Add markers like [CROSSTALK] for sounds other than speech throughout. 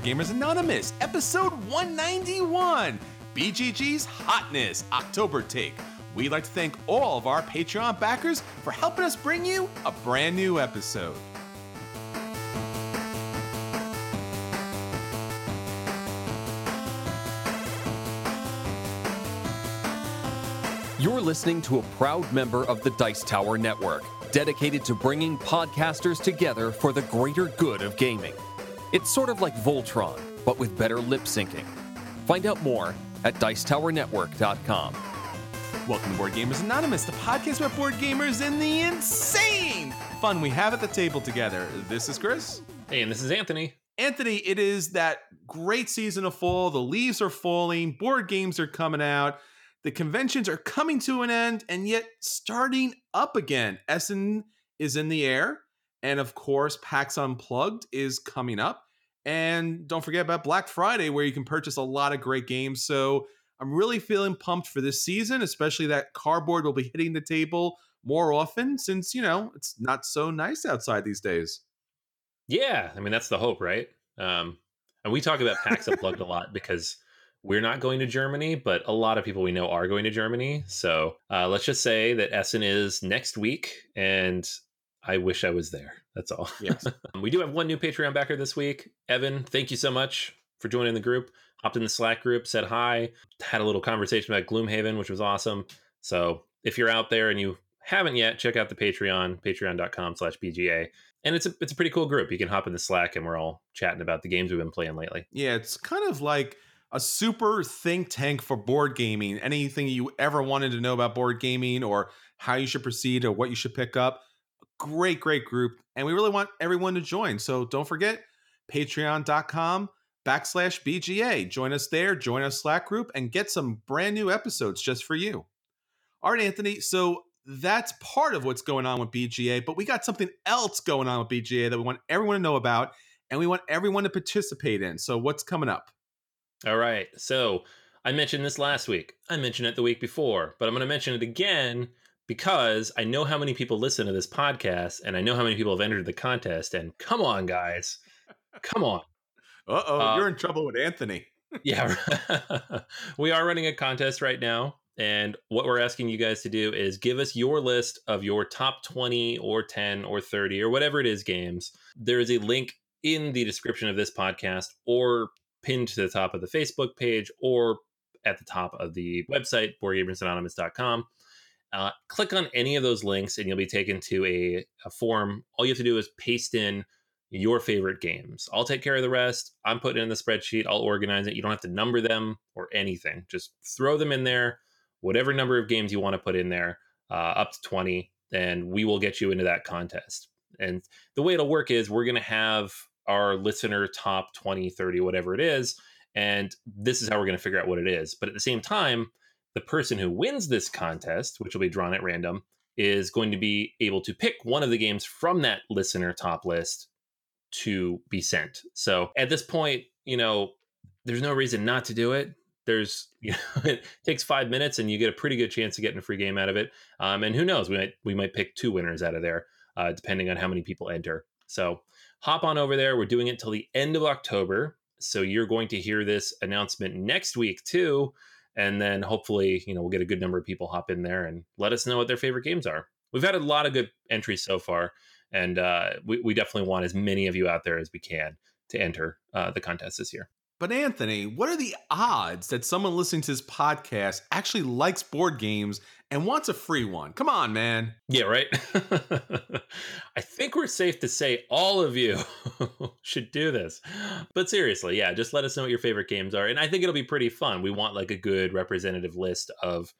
Gamers Anonymous, episode 191 BGG's Hotness October Take. We'd like to thank all of our Patreon backers for helping us bring you a brand new episode. You're listening to a proud member of the Dice Tower Network, dedicated to bringing podcasters together for the greater good of gaming. It's sort of like Voltron, but with better lip syncing. Find out more at Dicetowernetwork.com. Welcome to Board Gamers Anonymous, the podcast about board gamers and the insane fun we have at the table together. This is Chris. Hey, and this is Anthony. Anthony, it is that great season of fall. The leaves are falling, board games are coming out, the conventions are coming to an end, and yet starting up again. Essen is in the air, and of course, PAX Unplugged is coming up. And don't forget about Black Friday, where you can purchase a lot of great games. So I'm really feeling pumped for this season, especially that cardboard will be hitting the table more often since, you know, it's not so nice outside these days. Yeah, I mean that's the hope, right? Um, and we talk about PAX Unplugged a lot because we're not going to Germany, but a lot of people we know are going to Germany. So uh, let's just say that Essen is next week, and I wish I was there. That's all. [LAUGHS] Yes. Um, we do have one new Patreon backer this week. Evan, thank you so much for joining the group. Hopped in the Slack group, said hi, had a little conversation about Gloomhaven, which was awesome. So if you're out there and you haven't yet, check out the Patreon, patreon.com slash BGA. And it's a it's a pretty cool group. You can hop in the Slack and we're all chatting about the games we've been playing lately. Yeah, it's kind of like a super think tank for board gaming. Anything you ever wanted to know about board gaming or how you should proceed or what you should pick up. Great, great group. And we really want everyone to join. So don't forget patreon.com backslash BGA. Join us there, join our Slack group, and get some brand new episodes just for you. All right, Anthony. So that's part of what's going on with BGA, but we got something else going on with BGA that we want everyone to know about and we want everyone to participate in. So what's coming up? All right. So I mentioned this last week. I mentioned it the week before, but I'm going to mention it again because I know how many people listen to this podcast and I know how many people have entered the contest. And come on, guys. Come on. Uh oh, you're in trouble with Anthony. [LAUGHS] Yeah. [LAUGHS] we are running a contest right now. And what we're asking you guys to do is give us your list of your top 20 or 10 or 30 or whatever it is games. There is a link in the description of this podcast or pinned to the top of the Facebook page or at the top of the website, boardgamersanonymous.com. Uh, click on any of those links and you'll be taken to a, a form. All you have to do is paste in your favorite games. I'll take care of the rest. I'm putting in the spreadsheet. I'll organize it. You don't have to number them or anything. Just throw them in there, whatever number of games you want to put in there, uh, up to 20, and we will get you into that contest. And the way it'll work is we're going to have our listener top 20, 30, whatever it is. And this is how we're going to figure out what it is. But at the same time, the person who wins this contest, which will be drawn at random, is going to be able to pick one of the games from that listener top list to be sent. So at this point, you know, there's no reason not to do it. There's, [LAUGHS] you know, it takes five minutes and you get a pretty good chance of getting a free game out of it. Um, and who knows, we might we might pick two winners out of there, uh, depending on how many people enter. So hop on over there. We're doing it till the end of October. So you're going to hear this announcement next week too. And then hopefully, you know, we'll get a good number of people hop in there and let us know what their favorite games are. We've had a lot of good entries so far, and uh, we, we definitely want as many of you out there as we can to enter uh, the contest this year. But Anthony, what are the odds that someone listening to this podcast actually likes board games and wants a free one? Come on, man. Yeah, right. [LAUGHS] I think we're safe to say all of you [LAUGHS] should do this. But seriously, yeah, just let us know what your favorite games are. And I think it'll be pretty fun. We want like a good representative list of,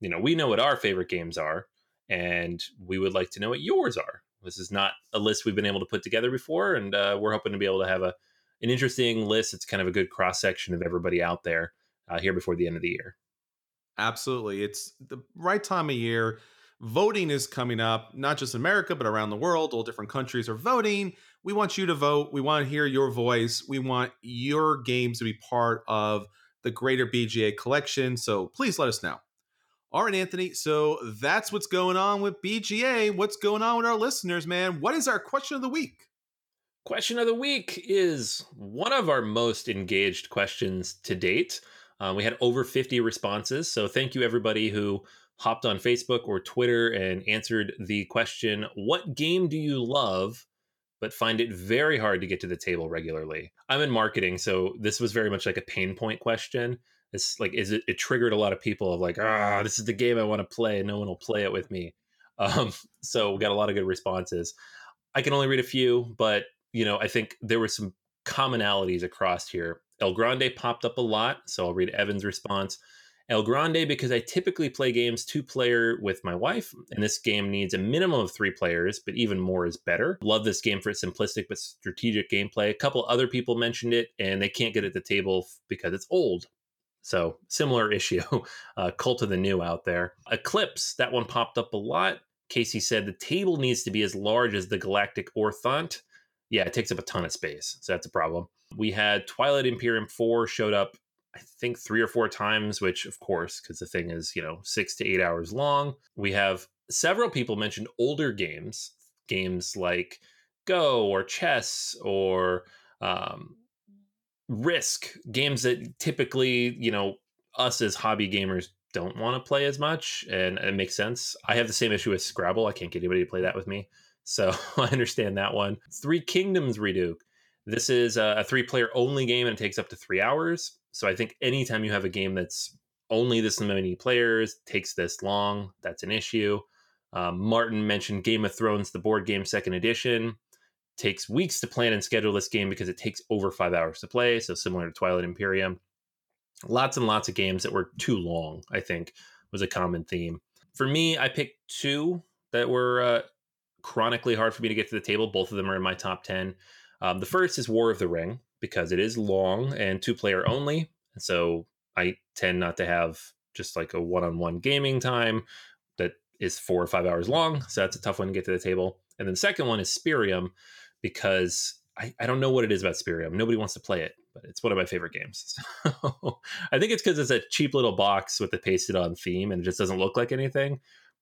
you know, we know what our favorite games are, and we would like to know what yours are. This is not a list we've been able to put together before, and uh, we're hoping to be able to have a an interesting list. It's kind of a good cross section of everybody out there uh, here before the end of the year. Absolutely. It's the right time of year. Voting is coming up, not just in America, but around the world. All different countries are voting. We want you to vote. We want to hear your voice. We want your games to be part of the greater BGA collection. So please let us know. All right, Anthony. So that's what's going on with BGA. What's going on with our listeners, man? What is our question of the week? Question of the week is one of our most engaged questions to date. Uh, we had over 50 responses. So thank you, everybody who hopped on Facebook or Twitter and answered the question What game do you love? But find it very hard to get to the table regularly. I'm in marketing, so this was very much like a pain point question. It's like, is it, it triggered a lot of people of like, ah, this is the game I want to play, and no one will play it with me. [LAUGHS] Um, so we got a lot of good responses. I can only read a few, but you know, I think there were some commonalities across here. El Grande popped up a lot, so I'll read Evan's response. El Grande because I typically play games two player with my wife, and this game needs a minimum of three players, but even more is better. Love this game for its simplistic but strategic gameplay. A couple other people mentioned it, and they can't get at the table because it's old. So similar [LAUGHS] issue. Uh, Cult of the New out there. Eclipse, that one popped up a lot. Casey said the table needs to be as large as the Galactic Orthont yeah, it takes up a ton of space. So that's a problem. We had Twilight Imperium 4 showed up, I think, three or four times, which, of course, because the thing is, you know, six to eight hours long. We have several people mentioned older games, games like Go or chess or um, Risk, games that typically, you know, us as hobby gamers don't want to play as much. And it makes sense. I have the same issue with Scrabble. I can't get anybody to play that with me. So [LAUGHS] I understand that one. Three Kingdoms Redux. This is a, three player only game and it takes up to three hours. So I think anytime you have a game that's only this many players, takes this long, that's an issue. Um, Martin mentioned Game of Thrones, the board game second edition. Takes weeks to plan and schedule this game because it takes over five hours to play. So similar to Twilight Imperium. Lots and lots of games that were too long, I think, was a common theme. For me, I picked two that were uh, chronically hard for me to get to the table. Both of them are in my top 10. Um, the first is War of the Ring because it is long and two player only. And so I tend not to have just like a one on one gaming time that is four or five hours long. So that's a tough one to get to the table. And then the second one is Spyrium because I, I don't know what it is about Spyrium. Nobody wants to play it, but it's one of my favorite games. [LAUGHS] So I think it's because it's a cheap little box with the pasted on theme and it just doesn't look like anything.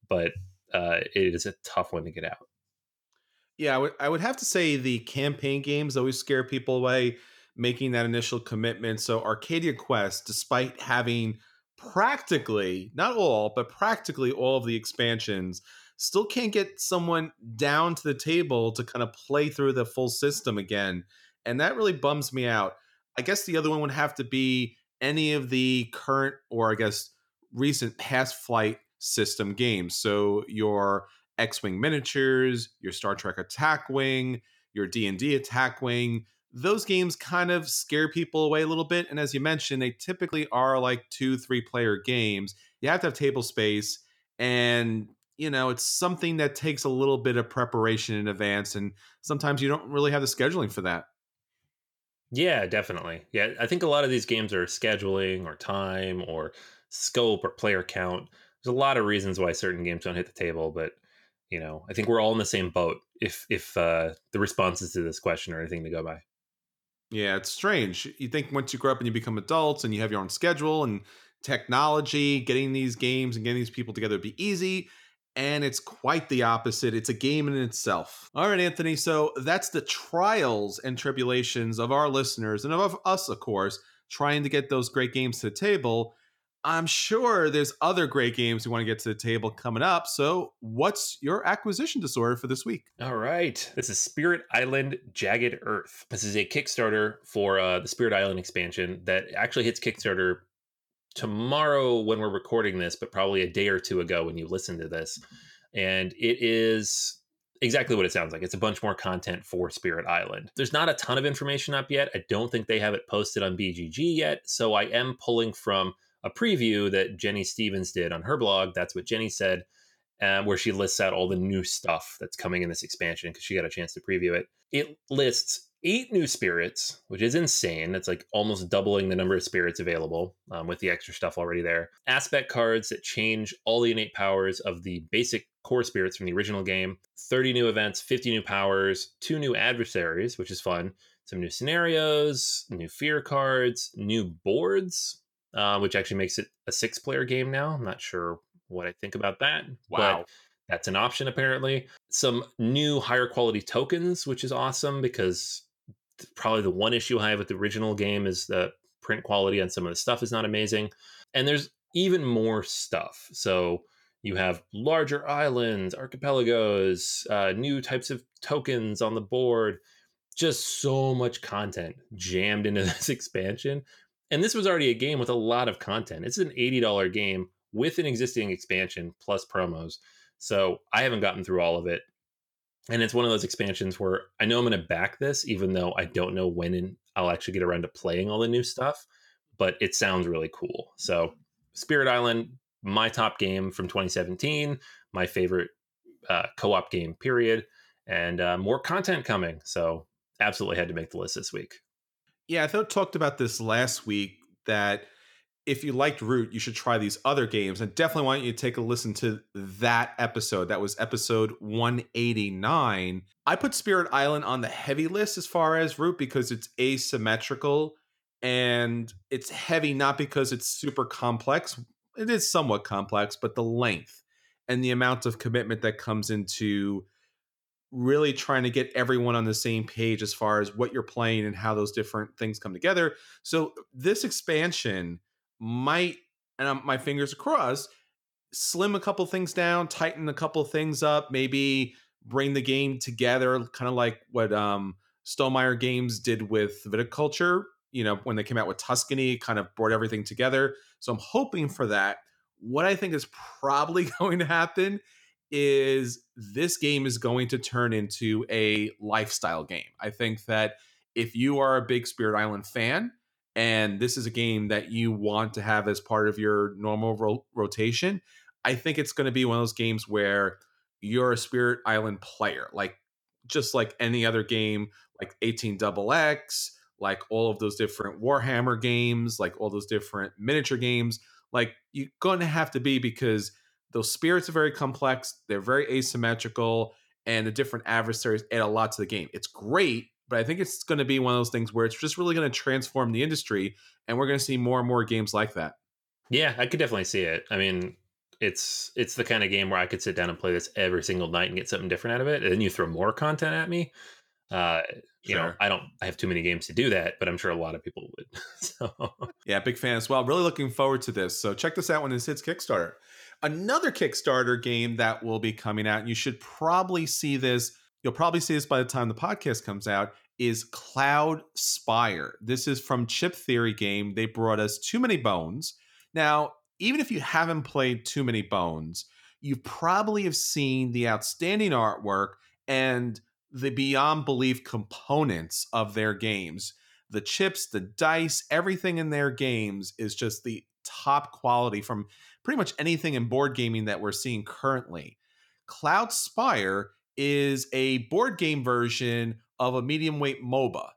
But uh, it is a tough one to get out. Yeah, I would, I would have to say the campaign games always scare people away making that initial commitment. So Arcadia Quest, despite having practically, not all, but practically all of the expansions, still can't get someone down to the table to kind of play through the full system again. And that really bums me out. I guess the other one would have to be any of the current or I guess recent past flight system games. So your X-wing miniatures, your Star Trek Attack Wing, your D&D Attack Wing, those games kind of scare people away a little bit and as you mentioned, they typically are like 2 3 player games. You have to have table space and you know, it's something that takes a little bit of preparation in advance and sometimes you don't really have the scheduling for that. Yeah, definitely. Yeah, I think a lot of these games are scheduling or time or scope or player count there's a lot of reasons why certain games don't hit the table, but you know, I think we're all in the same boat if if uh, the responses to this question are anything to go by. Yeah, it's strange. You think once you grow up and you become adults and you have your own schedule and technology, getting these games and getting these people together would be easy. And it's quite the opposite. It's a game in itself. All right, Anthony. So that's the trials and tribulations of our listeners and of us, of course, trying to get those great games to the table. I'm sure there's other great games we want to get to the table coming up. So, what's your acquisition disorder for this week? All right. This is Spirit Island Jagged Earth. This is a Kickstarter for uh, the Spirit Island expansion that actually hits Kickstarter tomorrow when we're recording this, but probably a day or two ago when you listen to this. And it is exactly what it sounds like. It's a bunch more content for Spirit Island. There's not a ton of information up yet. I don't think they have it posted on BGG yet. So, I am pulling from a preview that Jenny Stevens did on her blog. That's what Jenny said, uh, where she lists out all the new stuff that's coming in this expansion because she got a chance to preview it. It lists eight new spirits, which is insane. It's like almost doubling the number of spirits available um, with the extra stuff already there. Aspect cards that change all the innate powers of the basic core spirits from the original game. 30 new events, 50 new powers, two new adversaries, which is fun. Some new scenarios, new fear cards, new boards, uh, which actually makes it a six player game now. I'm not sure what I think about that. Wow. that's an option apparently. Some new higher quality tokens, which is awesome because probably the one issue I have with the original game is the print quality on some of the stuff is not amazing. And there's even more stuff. So you have larger islands, archipelagos, uh, new types of tokens on the board. Just so much content jammed into [LAUGHS] this expansion. And this was already a game with a lot of content. It's an $80 game with an existing expansion plus promos. So I haven't gotten through all of it. And it's one of those expansions where I know I'm going to back this, even though I don't know when I'll actually get around to playing all the new stuff. But it sounds really cool. So Spirit Island, my top game from 2017, my favorite uh, co-op game, period, and uh, more content coming. So absolutely had to make the list this week. Yeah, I thought talked about this last week that if you liked Root, you should try these other games. And definitely want you to take a listen to that episode. That was episode 189. I put Spirit Island on the heavy list as far as Root because it's asymmetrical and it's heavy not because it's super complex. It is somewhat complex, but the length and the amount of commitment that comes into really trying to get everyone on the same page as far as what you're playing and how those different things come together. So this expansion might, and I'm, my fingers crossed, slim a couple things down, tighten a couple things up, maybe bring the game together, kind of like what um, Stonemaier Games did with Viticulture. You know, when they came out with Tuscany, kind of brought everything together. So I'm hoping for that. What I think is probably [LAUGHS] going to happen is this game is going to turn into a lifestyle game. I think that if you are a big Spirit Island fan, and this is a game that you want to have as part of your normal ro- rotation, I think it's going to be one of those games where you're a Spirit Island player, like just like any other game, like 18 double X, like all of those different Warhammer games, like all those different miniature games. Like you're going to have to be because those spirits are very complex, they're very asymmetrical, and the different adversaries add a lot to the game. It's great but I think it's going to be one of those things where it's just really going to transform the industry, and we're going to see more and more games like that. Yeah, I could definitely see it. I mean, it's it's the kind of game where I could sit down and play this every single night and get something different out of it. And then you throw more content at me. Uh, you sure. know, I don't I have too many games to do that, but I'm sure a lot of people would. [LAUGHS] so yeah, big fan as well. Really looking forward to this. So check this out when this hits Kickstarter. Another Kickstarter game that will be coming out, you should probably see this you'll probably see this by the time the podcast comes out, is Cloud Spire. This is from Chip Theory Game. They brought us Too Many Bones. Now, even if you haven't played Too Many Bones, you probably have seen the outstanding artwork and the beyond belief components of their games. The chips, the dice, everything in their games is just the top quality from pretty much anything in board gaming that we're seeing currently. Cloudspire is a board game version of a medium weight MOBA.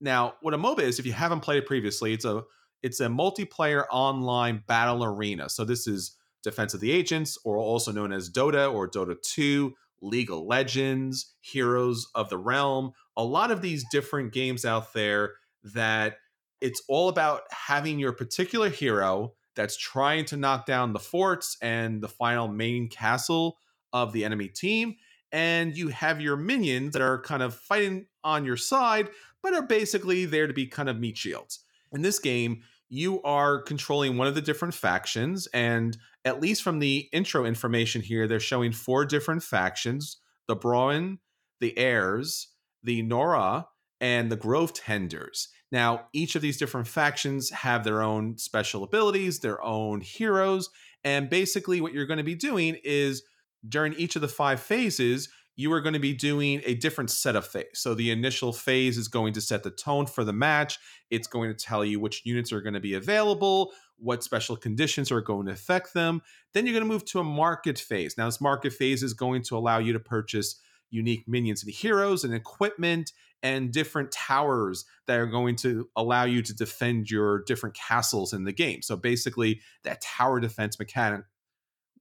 Now, what a MOBA is, if you haven't played it previously, it's a it's a multiplayer online battle arena. So this is Defense of the Ancients, or also known as Dota or Dota 2, League of Legends, Heroes of the Realm. A lot of these different games out there that it's all about having your particular hero that's trying to knock down the forts and the final main castle of the enemy team and you have your minions that are kind of fighting on your side, but are basically there to be kind of meat shields. In this game, you are controlling one of the different factions, and at least from the intro information here, they're showing four different factions the Brawn, the Heirs, the Nora, and the Grove Tenders. Now, each of these different factions have their own special abilities, their own heroes, and basically what you're going to be doing is during each of the five phases, you are going to be doing a different set of phase. So the initial phase is going to set the tone for the match. It's going to tell you which units are going to be available, what special conditions are going to affect them. Then you're going to move to a market phase. Now, this market phase is going to allow you to purchase unique minions and heroes and equipment and different towers that are going to allow you to defend your different castles in the game. So basically, that tower defense mechanic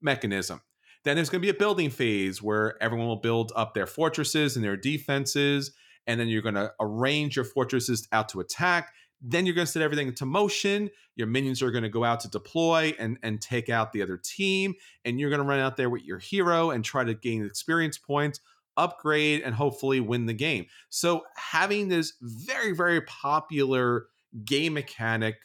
mechanism. Then there's going to be a building phase where everyone will build up their fortresses and their defenses. And then you're going to arrange your fortresses out to attack. Then you're going to set everything into motion. Your minions are going to go out to deploy and, and take out the other team. And you're going to run out there with your hero and try to gain experience points, upgrade, and hopefully win the game. So having this very, very popular game mechanic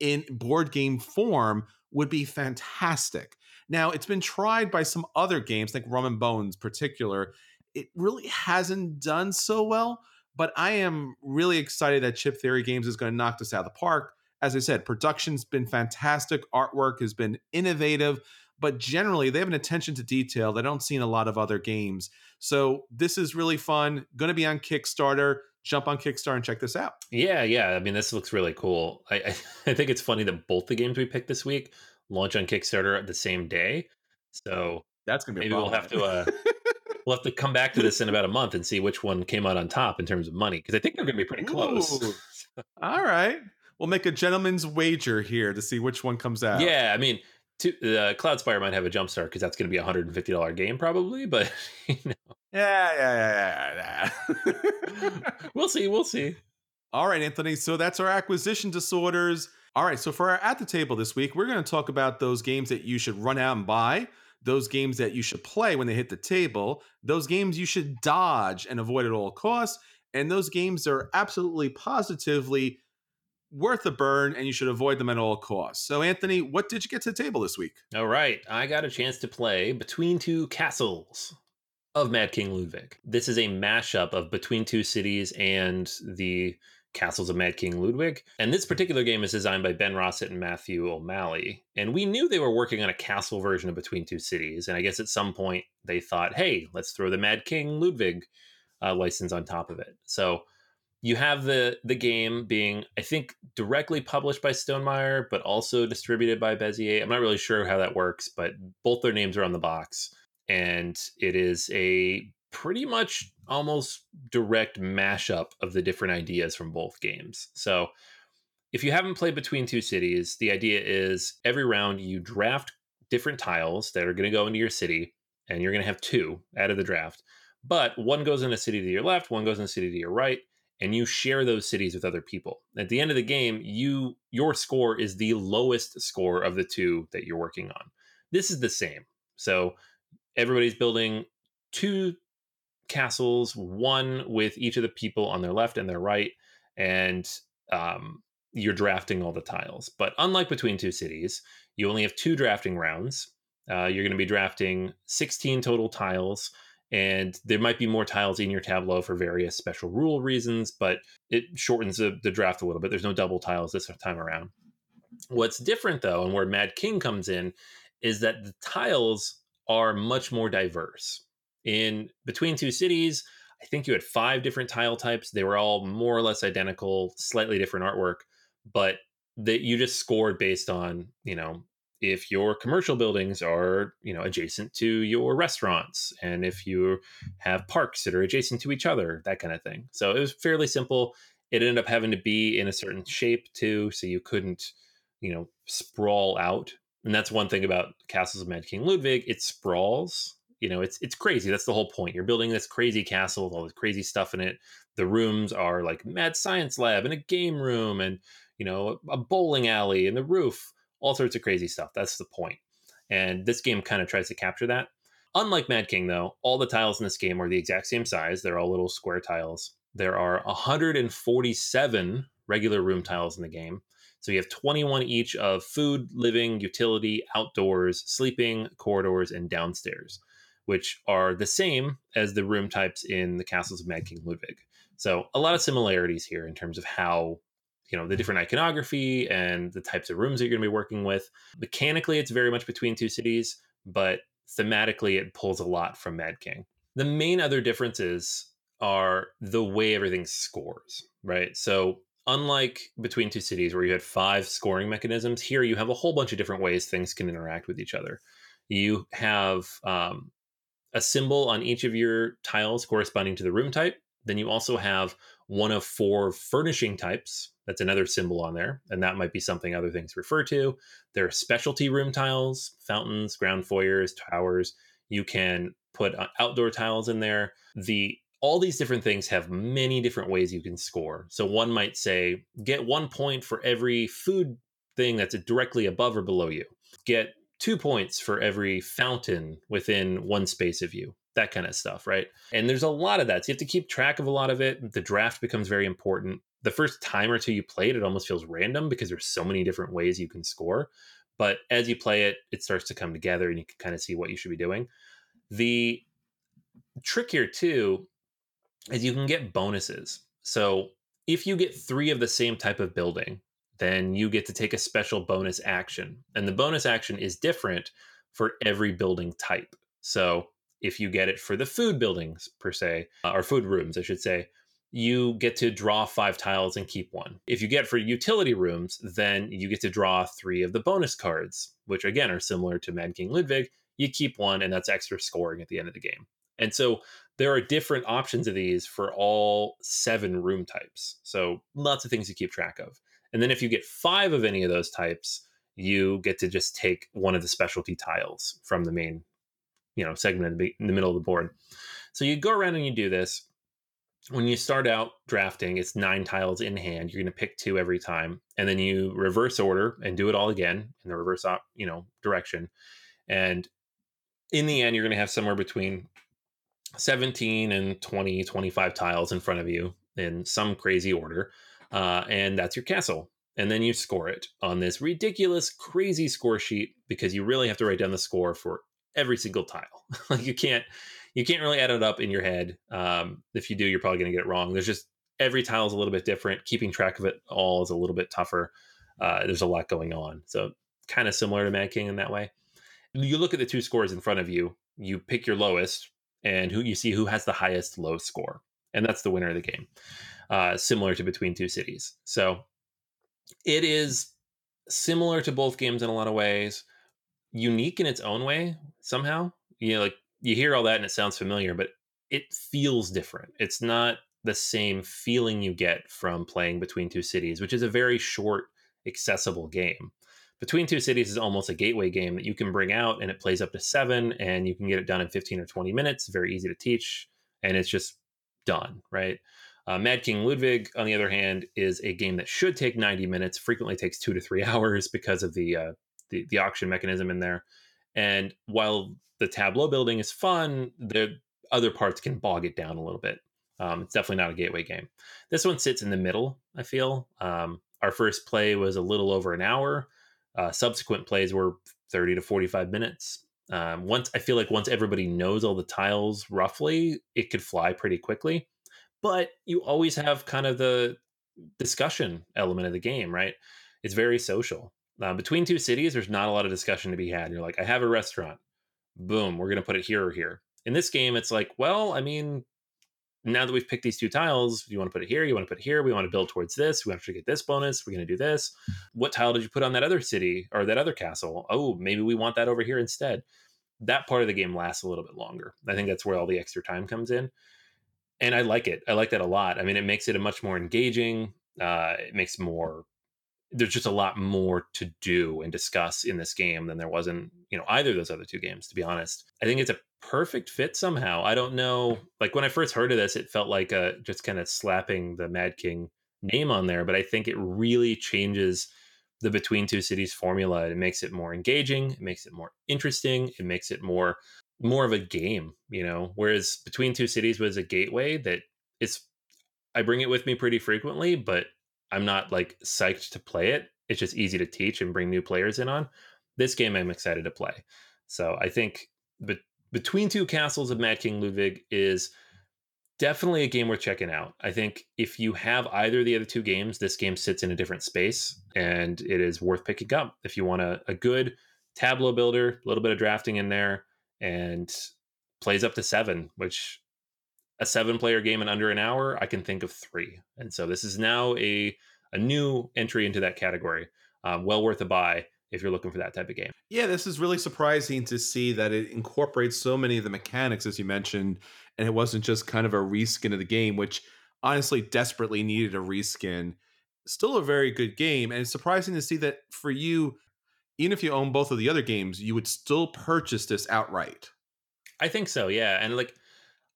in board game form would be fantastic. Now, it's been tried by some other games, like Rum and Bones, particular. It really hasn't done so well, but I am really excited that Chip Theory Games is going to knock this out of the park. As I said, production's been fantastic, artwork has been innovative, but generally they have an attention to detail that I don't see in a lot of other games. So this is really fun. Going to be on Kickstarter. Jump on Kickstarter and check this out. Yeah, yeah. I mean, this looks really cool. I, I, [LAUGHS] I think it's funny that both the games we picked this week launch on Kickstarter the same day. So that's gonna be maybe we'll have to uh, [LAUGHS] we'll have to come back to this in about a month and see which one came out on top in terms of money because I think they're going to be pretty close. [LAUGHS] All right, we'll make a gentleman's wager here to see which one comes out. Yeah, I mean, to, uh, Cloudspire might have a jump start because that's going to be a hundred and fifty dollar game probably, [LAUGHS] but you know. Yeah, yeah, yeah, yeah. [LAUGHS] we'll see. We'll see. All right, Anthony. So that's our acquisition disorders. All right, so for our at the table this week, we're going to talk about those games that you should run out and buy, those games that you should play when they hit the table, those games you should dodge and avoid at all costs, and those games are absolutely positively worth a burn and you should avoid them at all costs. So, Anthony, what did you get to the table this week? All right, I got a chance to play Between Two Castles of Mad King Ludwig. This is a mashup of Between Two Cities and the Castles of Mad King Ludwig. And this particular game is designed by Ben Rosset and Matthew O'Malley. And we knew they were working on a castle version of Between Two Cities. And I guess at some point they thought, hey, let's throw the Mad King Ludwig uh, license on top of it. So you have the the game being, I think, directly published by Stonemaier, but also distributed by Bezier. I'm not really sure how that works, but both their names are on the box. And it is a pretty much almost direct mashup of the different ideas from both games. So, if you haven't played Between Two Cities, the idea is every round you draft different tiles that are going to go into your city, and you're going to have two out of the draft. But one goes in a city to your left, one goes in a city to your right, and you share those cities with other people. At the end of the game, you your score is the lowest score of the two that you're working on. This is the same. So everybody's building two castles, one with each of the people on their left and their right, and um, you're drafting all the tiles. But unlike between two cities, you only have two drafting rounds. Uh, you're going to be drafting 16 total tiles, and there might be more tiles in your tableau for various special rule reasons, but it shortens the, the draft a little bit. There's no double tiles this time around. What's different, though, and where Mad King comes in, is that the tiles are much more diverse in between two cities i think you had five different tile types they were all more or less identical slightly different artwork but that you just scored based on you know if your commercial buildings are you know adjacent to your restaurants and if you have parks that are adjacent to each other that kind of thing. So it was fairly simple. It ended up having to be in a certain shape too so you couldn't you know sprawl out. And that's one thing about castles of mad king ludwig it sprawls. You know it's it's crazy that's the whole point. You're building this crazy castle with all this crazy stuff in it. The rooms are like mad science lab and a game room and you know a bowling alley and the roof all sorts of crazy stuff that's the point. And this game kind of tries to capture that. Unlike mad king though all the tiles in this game are the exact same size they're all little square tiles. There are 147 regular room tiles in the game. So you have 21 each of food, living, utility, outdoors, sleeping, corridors, and downstairs which are the same as the room types in the castles of Mad King Ludwig. So a lot of similarities here in terms of how you know the different iconography and the types of rooms that you're going to be working with. Mechanically, it's very much between two cities, but thematically, it pulls a lot from Mad King. The main other differences are the way everything scores, right? So unlike between two cities where you had five scoring mechanisms here you have a whole bunch of different ways things can interact with each other you have um, a symbol on each of your tiles corresponding to the room type. Then you also have one of four furnishing types. That's another symbol on there. And that might be something other things refer to. There are specialty room tiles, fountains, ground foyers, towers. You can put uh, outdoor tiles in there. The all these different things have many different ways you can score. So one might say, get one point for every food thing that's directly above or below you. Get two points for every fountain within one space of you. That kind of stuff, right? And there's a lot of that. So you have to keep track of a lot of it. The draft becomes very important. The first time or two you play it, it almost feels random because there's so many different ways you can score. But as you play it, it starts to come together and you can kind of see what you should be doing. The trick here, too, is you can get bonuses. So if you get three of the same type of building, then you get to take a special bonus action. And the bonus action is different for every building type. So if you get it for the food buildings, per se, uh, or food rooms, I should say, you get to draw five tiles and keep one. If you get for utility rooms, then you get to draw three of the bonus cards, which again are similar to Mad King Ludwig. You keep one, and that's extra scoring at the end of the game. And so there are different options of these for all seven room types. So lots of things to keep track of. And then if you get five of any of those types, you get to just take one of the specialty tiles from the main, you know, segment in the middle of the board. So you go around and you do this. When you start out drafting, it's nine tiles in hand. You're going to pick two every time, and then you reverse order and do it all again in the reverse, op, you know, direction. And in the end, you're going to have somewhere between 17 and 20, 25 tiles in front of you in some crazy order. Uh, and that's your castle. And then you score it on this ridiculous, crazy score sheet because you really have to write down the score for every single tile. [LAUGHS] like you can't, you can't really add it up in your head. Um, if you do, you're probably going to get it wrong. There's just every tile is a little bit different. Keeping track of it all is a little bit tougher. Uh, there's a lot going on. So kind of similar to Mad King in that way. You look at the two scores in front of you. You pick your lowest, and who you see who has the highest low score, and that's the winner of the game. Uh, similar to Between Two Cities, so it is similar to both games in a lot of ways, unique in its own way somehow. You know, like you hear all that and it sounds familiar, but it feels different. It's not the same feeling you get from playing Between Two Cities, which is a very short, accessible game. Between Two Cities is almost a gateway game that you can bring out and it plays up to seven and you can get it done in 15 or 20 minutes. Very easy to teach and it's just done, right? Uh, Mad King Ludwig, on the other hand, is a game that should take 90 minutes, frequently takes two to three [LAUGHS] hours because of the, uh, the, the auction mechanism in there. And while the tableau building is fun, the other parts can bog it down a little bit. Um, it's definitely not a gateway game. This one sits in the middle, I feel. Um, our first play was a little over an hour. Uh, subsequent plays were 30 to 45 minutes. Um, once I feel like once everybody knows all the tiles roughly, it could fly pretty quickly. But you always have kind of the discussion element of the game, right? It's very social. Uh, between two cities, there's not a lot of discussion to be had. You're like, I have a restaurant. Boom, we're going to put it here or here. In this game, it's like, well, I mean, now that we've picked these two tiles, you want to put it here, you want to put it here, we want to build towards this, we have to get this bonus, we're going to do this. What tile did you put on that other city or that other castle? Oh, maybe we want that over here instead. That part of the game lasts a little bit longer. I think that's where all the extra time comes in. And I like it. I like that a lot. I mean, it makes it a much more engaging, uh, it makes more there's just a lot more to do and discuss in this game than there was in you know either of those other two games to be honest. I think it's a perfect fit somehow. I don't know like when i first heard of this it felt like a just kind of slapping the mad king name on there but i think it really changes the between two cities formula. It makes it more engaging it makes it more interesting it makes it more more of a game you know? Whereas between two cities was a gateway that it's i bring it with me pretty frequently but I'm not like psyched to play it. It's just easy to teach and bring new players in on. This game I'm excited to play. So I think be- between two castles of Mad King Ludwig is definitely a game worth checking out. I think if you have either of the other two games, this game sits in a different space and it is worth picking up. If you want a, a good tableau builder, a little bit of drafting in there, and plays up to seven, which a seven player game in under an hour, I can think of three. And so this is now a, a new entry into that category. Um, well worth a buy if you're looking for that type of game. Yeah, this is really surprising to see that it incorporates so many of the mechanics, as you mentioned, and it wasn't just kind of a reskin of the game, which honestly desperately needed a reskin. Still a very good game, and it's surprising to see that for you, even if you own both of the other games, you would still purchase this outright. I think so, yeah. And like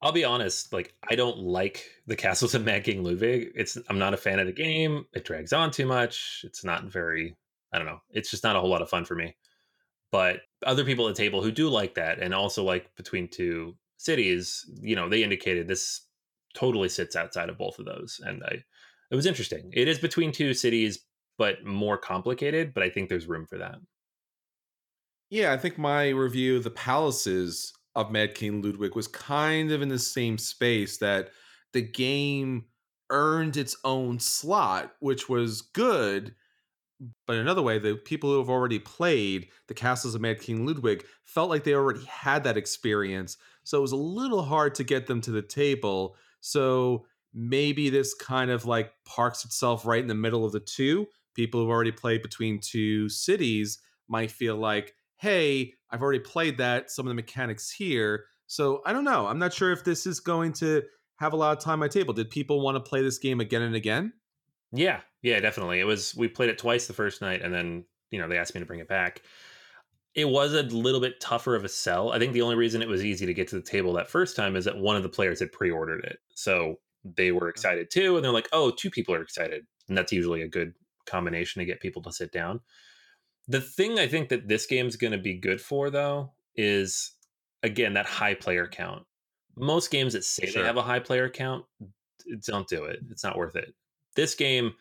I'll be honest, like I don't like the castles [LAUGHS] of Mad King Ludwig. It's I'm not a fan of the game. It drags on too much. It's not very I don't know. It's just not a whole lot of fun for me. But other people at the table who do like that and also like between two cities, you know, they indicated this totally sits outside of both of those. And I it was interesting. It is between two cities, but more complicated, but I think there's room for that. Yeah, I think my review of the palaces of Mad King Ludwig was kind of in the same space that the game earned its own slot, which was good. But another way, the people who have already played the Castles of Mad King Ludwig felt like they already had that experience. So it was a little hard to get them to the table. So maybe this kind of like parks itself right in the middle of the two. People who've already played between two cities might feel like, hey, I've already played that. Some of the mechanics here. So I don't know. I'm not sure if this is going to have a lot of time on my table. Did people want to play this game again and again? Yeah, yeah, definitely. It was we played it twice the first night, and then you know they asked me to bring it back. It was a little bit tougher of a sell. I think the only reason it was easy to get to the table that first time is that one of the players had pre-ordered it, so they were uh-huh. excited too, and they're like, "Oh, two people are excited," and that's usually a good combination to get people to sit down. The thing I think that this game's going to be good for, though, is again that high player count. Most games that say sure. they have a high player count don't do it. It's not worth it. This game,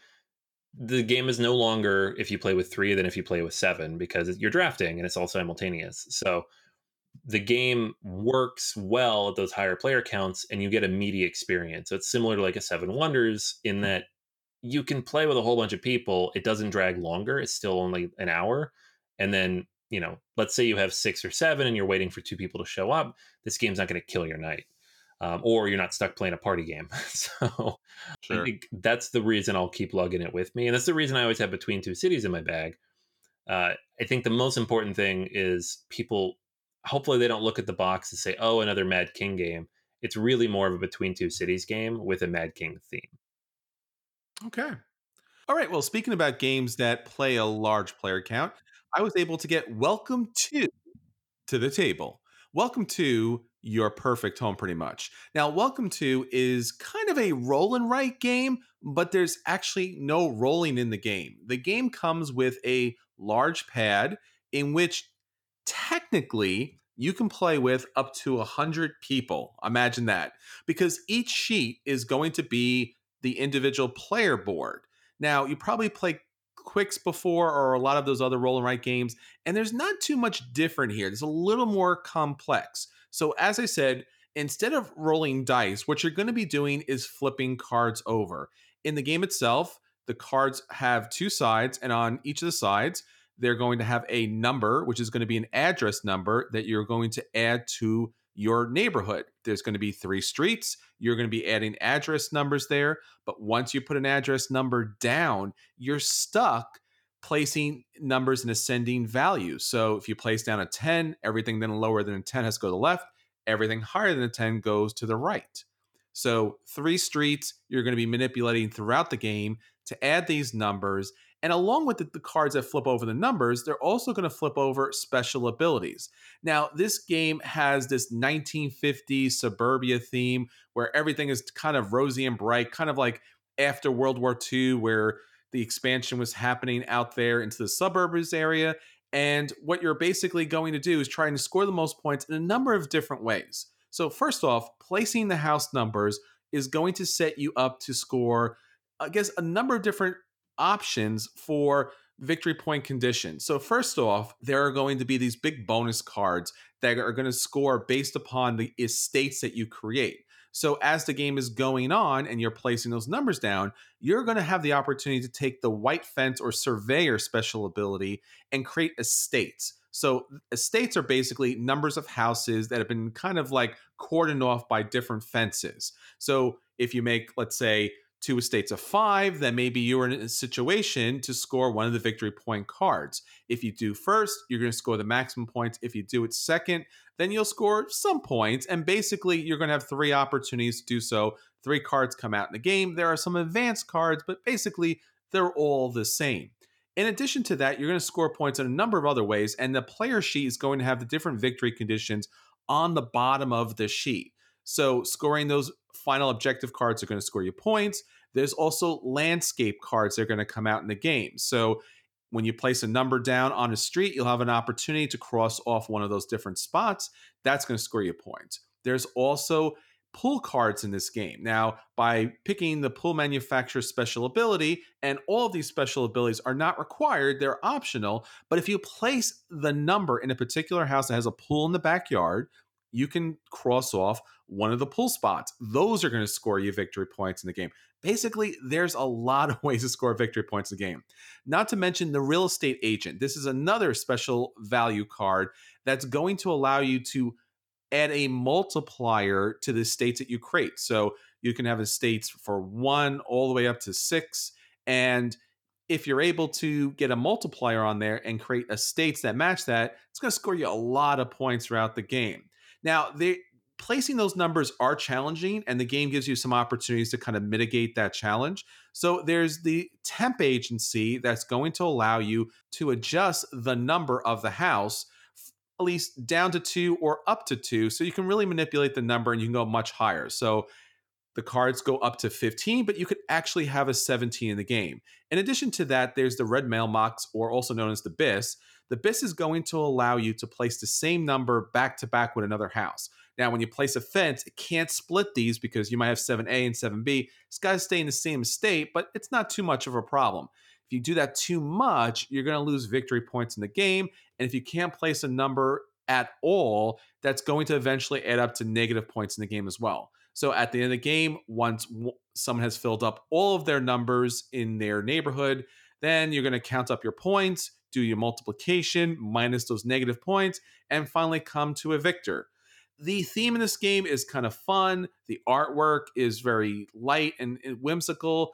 the game is no longer if you play with three than if you play with seven because you're drafting and it's all simultaneous. So the game works well at those higher player counts and you get a meaty experience. So it's similar to like a Seven Wonders in mm. that you can play with a whole bunch of people. It doesn't drag longer. It's still only an hour. And then, you know, let's say you have six or seven and you're waiting for two people to show up. This game's not going to kill your night. Um, or you're not stuck playing a party game. [LAUGHS] so sure. I think that's the reason I'll keep lugging it with me. And that's the reason I always have Between Two Cities in my bag. Uh, I think the most important thing is people, hopefully, they don't look at the box and say, oh, another Mad King game. It's really more of a Between Two Cities game with a Mad King theme. Okay. All right. Well, speaking about games that play a large player count, I was able to get Welcome to to the table. Welcome to your perfect home, pretty much. Now, Welcome to is kind of a roll and write game, but there's actually no rolling in the game. The game comes with a large pad in which technically you can play with up to 100 people. Imagine that. Because each sheet is going to be the individual player board. Now, you probably played Qwixx before or a lot of those other roll and write games, and there's not too much different here. There's a little more complex. So, as I said, instead of rolling dice, what you're going to be doing is flipping cards over. In the game itself, the cards have two sides, and on each of the sides, they're going to have a number, which is going to be an address number that you're going to add to your neighborhood. There's going to be three streets. You're going to be adding address numbers there. But once you put an address number down, you're stuck placing numbers in ascending values. So if you place down a 10, everything then lower than a 10 has to go to the left. Everything higher than a 10 goes to the right. So three streets you're going to be manipulating throughout the game to add these numbers and along with the, the, cards that flip over the numbers, they're also going to flip over special abilities. Now, this game has this 1950s suburbia theme where everything is kind of rosy and bright, kind of like after World War II, where the expansion was happening out there into the suburbs area. And what you're basically going to do is trying to score the most points in a number of different ways. So, first off, placing the house numbers is going to set you up to score, I guess, a number of different options for victory point conditions. So, first off, there are going to be these big bonus cards that are going to score based upon the estates that you create. So, as the game is going on and you're placing those numbers down, you're going to have the opportunity to take the white fence or surveyor special ability and create estates. So, estates are basically numbers of houses that have been kind of like cordoned off by different fences. So, if you make, let's say, two estates of five, then maybe you're in a situation to score one of the victory point cards. If you do first, you're going to score the maximum points. If you do it second, then you'll score some points. And basically, you're going to have three opportunities to do so. Three cards come out in the game. There are some advanced cards, but basically, they're all the same. In addition to that, you're going to score points in a number of other ways, and the player sheet is going to have the different victory conditions on the bottom of the sheet. So scoring those final objective cards are going to score you points. There's also landscape cards that are going to come out in the game. So when you place a number down on a street, you'll have an opportunity to cross off one of those different spots. That's going to score you points. There's also pool cards in this game. Now, by picking the pool manufacturer's special ability, and all of these special abilities are not required, they're optional. But if you place the number in a particular house that has a pool in the backyard, you can cross off one of the pool spots. Those are going to score you victory points in the game. Basically, there's a lot of [LAUGHS] ways to score victory points in the game. Not to mention the real estate agent. This is another special value card that's going to allow you to add a multiplier to the states that you create. So you can have estates for one all the way up to six. And if you're able to get a multiplier on there and create estates that match that, it's going to score you a lot of points throughout the game. Now, they placing those numbers are challenging and the game gives you some opportunities to kind of mitigate that challenge. So there's the temp agency that's going to allow you to adjust the number of the house at least down to 2 or up to 2 so you can really manipulate the number and you can go much higher. So the cards go up to 15, but you could actually have a 17 in the game. In addition to that, there's the red mail mailbox, or also known as the BIS. The BIS is going to allow you to place the same number back to back with another house. Now, when you place a fence, it can't split these because you might have 7A and 7B. It's got to stay in the same state, but it's not too much of a problem. If you do that too much, you're going to lose victory points in the game. And if you can't place a number at all, that's going to eventually add up to negative points in the game as well. So at the end of the game, once someone has filled up all of their numbers in their neighborhood, then you're going to count up your points, do your multiplication minus those negative points, and finally come to a victor the theme in this game is kind of fun. The artwork is very light and, whimsical.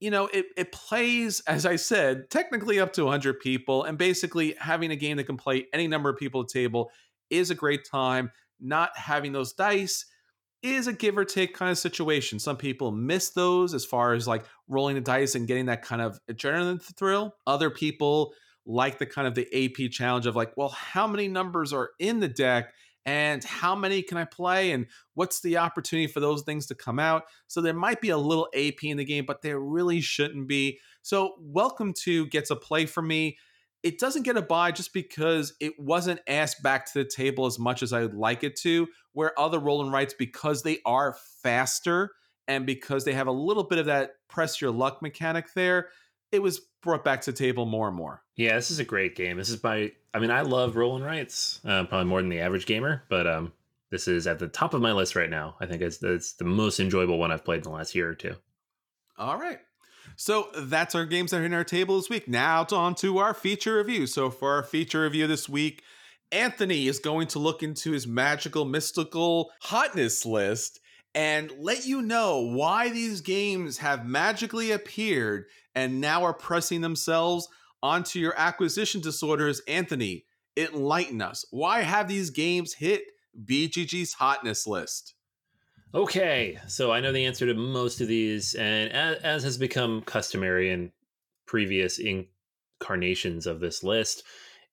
You know, it, it plays, as I said, technically up to 100 people. And basically, having a game that can play any number of people at the table is a great time. Not having those dice is a give or take kind of situation. Some people miss those as far as like rolling the dice and getting that kind of adrenaline thrill. Other people like the kind of the AP challenge of like, well, how many numbers are in the deck? and how many can I play and what's the opportunity for those things to come out. So there might be a little AP in the game, but there really shouldn't be. So welcome to Gets a Play for me. It doesn't get a buy just because it wasn't asked back to the table as much as I would like it to, where other roll rights, because they are faster and because they have a little bit of that press your luck mechanic there, it was brought back to the table more and more. Yeah, this is a great game. This is my, I mean, I love roll and writes, uh, probably more than the average gamer, but um, this is at the top of my list right now. I think it's, it's the most enjoyable one I've played in the last year or two. All right. So that's our games that are in our table this week. Now it's on to our feature review. So for our feature review this week, Anthony is going to look into his magical, mystical hotness list and let you know why these games have magically appeared and now are pressing themselves onto your acquisition disorders. Anthony, enlighten us. Why have these games hit BGG's hotness list? Okay, so I know the answer to most of these, and as, as has become customary in previous incarnations of this list,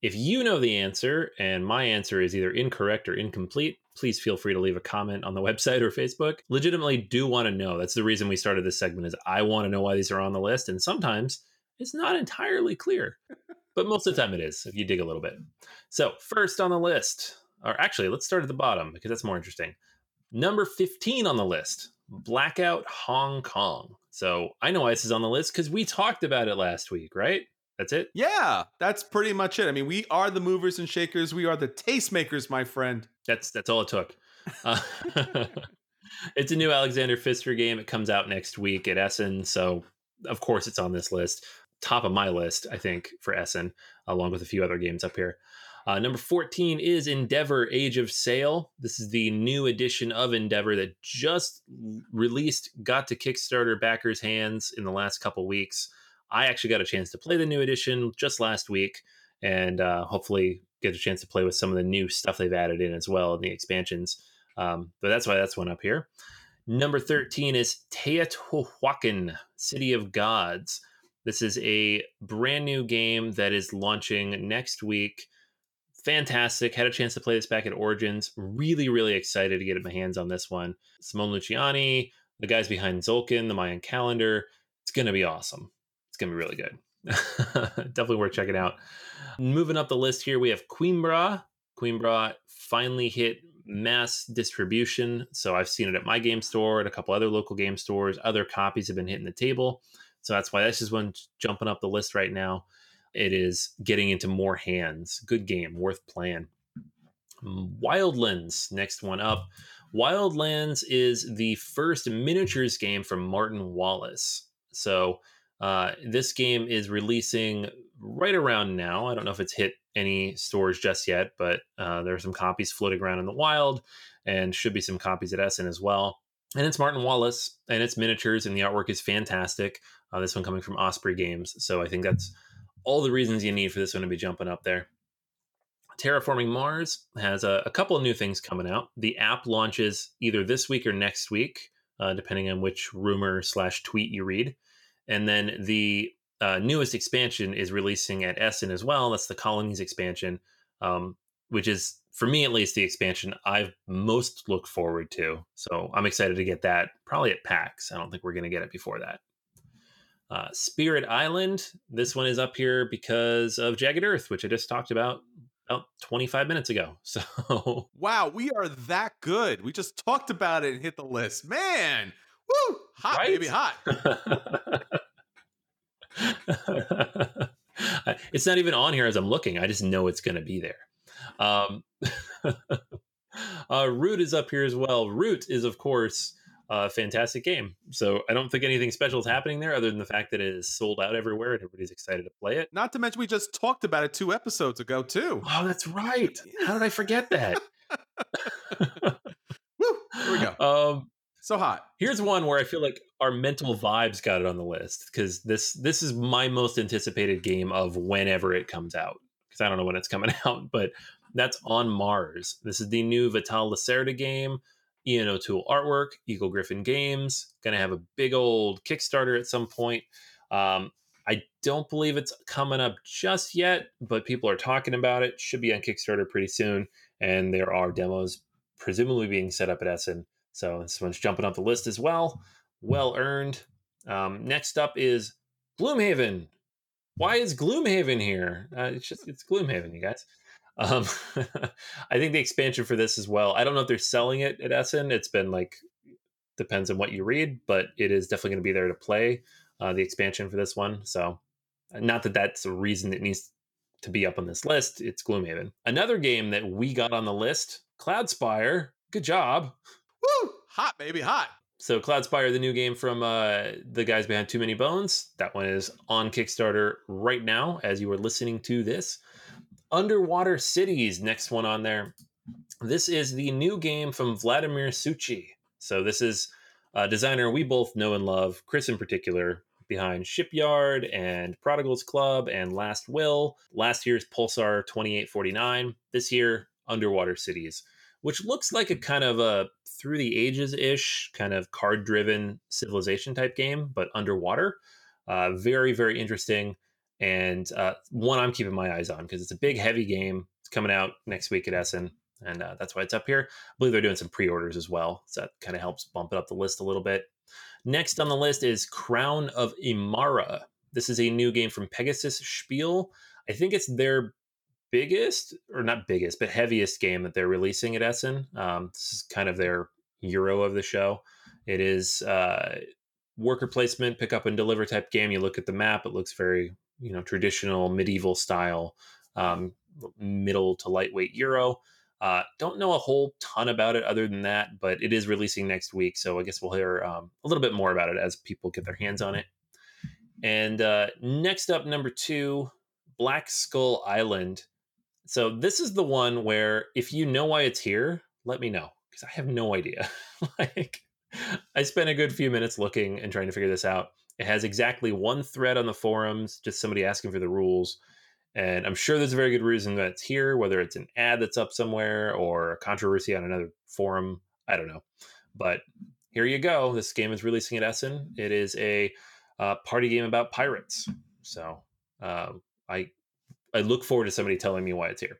if you know the answer and my answer is either incorrect or incomplete, please feel free to leave a comment on the [LAUGHS] website or Facebook. Legitimately do want to know. That's the reason we started this segment is I want to know why these are on the list and sometimes it's not entirely clear. but most of the time it is if you dig a little bit. So, first on the list, or actually, let's start at the bottom because that's more interesting. Number 15 on the list, Blackout Hong Kong. So, I know why this is on the list because we talked about it last week, right? That's it? Yeah, that's pretty much it. I mean, we are the movers and shakers. We are the tastemakers, my friend. That's that's all it took. Uh, [LAUGHS] [LAUGHS] it's a new Alexander Pfister game. It comes out next week at Essen, so of course it's on this list. Top of my list, I think, for Essen, along with a few other games up here. Uh, number 14 is Endeavor Age of Sail. This is the new edition of Endeavor that just released, got to Kickstarter backers' hands in the last couple weeks. I actually got a chance to play the new edition just last week, and uh, hopefully get a chance to play with some of the new stuff they've added in as well in the expansions. Um, but that's why that's one up here. Number 13 is Teotihuacan, City of Gods. This is a brand new game that is launching next week fantastic. Had a chance to play this back at Origins. Really, really excited to get my hands on this one. Simone Luciani, the guys behind Tzolk'in, the Mayan calendar. It's going to be awesome. It's going to be really good. [LAUGHS] Definitely worth checking out. Moving up the list here, we have Coimbra. Coimbra finally hit mass distribution. So I've seen it at my game store, at a couple other local game stores. Other copies have been hitting the table. So that's why this is one jumping up the list right now. It is getting into more hands. Good game, worth playing. Mm, Wildlands, next one up. Wildlands is the first miniatures game from Martin Wallace. So uh, this game is releasing right around now. I don't know if it's hit any stores just yet, but uh, there are some copies floating around in the wild and should be some copies at Essen as well. And it's Martin Wallace and it's miniatures and the artwork is fantastic. Uh, this one coming from Osprey Games. So I think that's all the reasons you need for this one to be jumping up there. Terraforming Mars has a, a couple of new things coming out. The app launches either this week or next week, uh, depending on which rumor slash tweet you read. And then the uh, newest expansion is releasing at Essen as well. That's the Colonies expansion, um, which is, for me at least, the expansion I've most looked forward to. So I'm excited to get that probably at PAX. I don't think we're going to get it before that. Uh, Spirit Island. This one is up here because of Jagged Earth, which I just talked about about 25 minutes ago. [LAUGHS] So wow, we are that good. We just talked about it and hit the list. Man, woo, hot right? baby, hot. [LAUGHS] it's not even on here as I'm looking. I just know it's going to be there. Um, [LAUGHS] uh, Root is up here as well. Root is, of course, a fantastic game. So I don't think anything special is happening there other than the fact that it is sold out everywhere and everybody's excited to play it. Not to mention, we just talked about it two episodes ago, too. Oh, that's right. How did I forget that? [LAUGHS] Woo, here we go. Um, so hot. Here's one where I feel like our mental vibes got it on the list because this this is my most anticipated game of whenever it comes out because I don't know when it's coming [LAUGHS] out, but that's on Mars. This is the new Vital Lacerda game. Ian O'Toole artwork, Eagle Gryphon Games. Going to have a big old Kickstarter at some point. Um, I don't believe it's coming up just yet, but people are talking about it. Should be on Kickstarter pretty soon, and there are demos presumably being set up at Essen so this one's jumping up the list as well. Well earned. Um, next up is Gloomhaven. Why is Gloomhaven here? Uh, it's just it's Gloomhaven, you guys. Um, [LAUGHS] I think the expansion for this as well. I don't know if they're selling it at Essen. It's been like depends on what you read, but it is definitely going to be there to play uh, the expansion for this one. So, not that that's a reason it needs to be up on this list. It's Gloomhaven. Another game that we got on the list, Cloudspire. Good job. Hot, baby, hot. So Cloudspire, the new game from uh, the guys behind Too Many Bones, that one is on Kickstarter right now as you are listening to this. Underwater Cities, next one on there. This is the new game from Vladimir Suchý. So this is a designer we both know and love, Chris in particular, behind Shipyard and Prodigal's Club and Last Will. Last year's Pulsar 2849. This year, Underwater Cities which looks like a kind of a through the ages ish kind of card driven civilization type game, but underwater. Uh, very, very interesting. And uh, one I'm keeping my eyes on because it's a big, heavy game. It's coming out next week at Essen, and uh, that's why it's up here. I believe they're doing some pre orders as well. So that kind of helps bump it up the list a little bit. Next on the list is Crown of Emara. This is a new game from Pegasus Spiel. I think it's their biggest, or not biggest, but heaviest game that they're releasing at Essen. Um, this is kind of their euro of the show. It is uh, worker placement, pick up and deliver type game. You look at the map; it looks very you know traditional medieval style, um, middle to lightweight euro. Uh, don't know a whole ton about it other than that, but it is releasing next week, so I guess we'll hear um, a little bit more about it as people get their hands on it. And uh, next up, number two, Black Skull Island. So this is the one where if you know why it's here, let me know because I have no idea. [LAUGHS] like I spent a good few minutes looking and trying to figure this out. It has exactly one thread on the forums, just somebody asking for the rules. And I'm sure there's a very good reason that it's here, whether it's an ad that's up somewhere or a controversy on another forum. I don't know. But here you go. This game is releasing at Essen. It is a uh, party game about pirates. So uh, I I look forward to somebody telling me why it's here.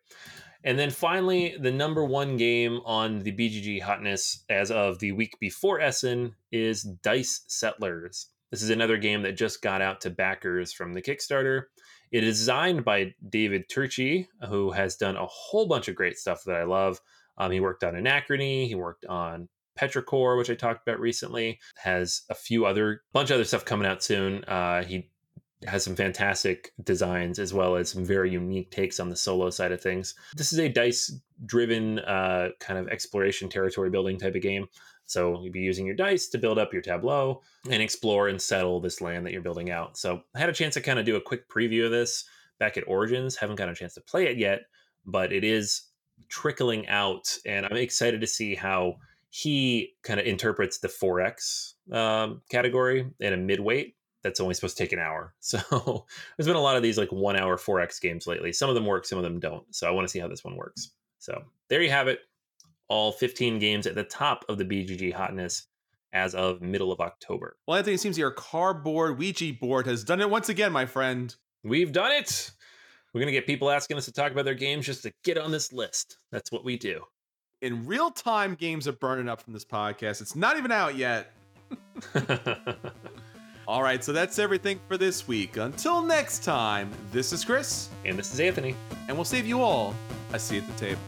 And then finally, the number one game on the BGG hotness as of the week before Essen is Dice Settlers. This is another game that just got out to backers from the Kickstarter. It is designed by David Turczi, who has done a whole bunch of great stuff that I love. Um, he worked on Anachrony, he worked on Petrichor, which I talked about recently, has a few other bunch of other stuff coming out soon. Uh, he has some fantastic designs as well as some very unique takes on the solo side of things. This is a dice driven uh, kind of exploration territory building type of game. So you'd be using your dice to build up your tableau and explore and settle this land that you're building out. So I had a chance to kind of do a quick preview of this back at Origins. Haven't got a chance to play it yet, but it is trickling out, and I'm excited to see how he kind of interprets the 4X um, category in a midweight that's only supposed to take an hour. [LAUGHS] So there's been a lot of these like one hour 4X games lately. Some of them work, some of them don't. So I want to see how this one works. So there you have it. All 15 games at the top of the BGG hotness as of middle of October. Well, Anthony, it seems your cardboard Ouija board has done it once again, my friend. We've done it. We're going to get people asking us to talk about their games just to get on this list. That's what we do. In real time, games are burning up from this podcast. It's not even out yet. [LAUGHS] All right, so that's everything for this week. Until next time, this is Chris. And this is Anthony. And we'll save you all a seat at the table.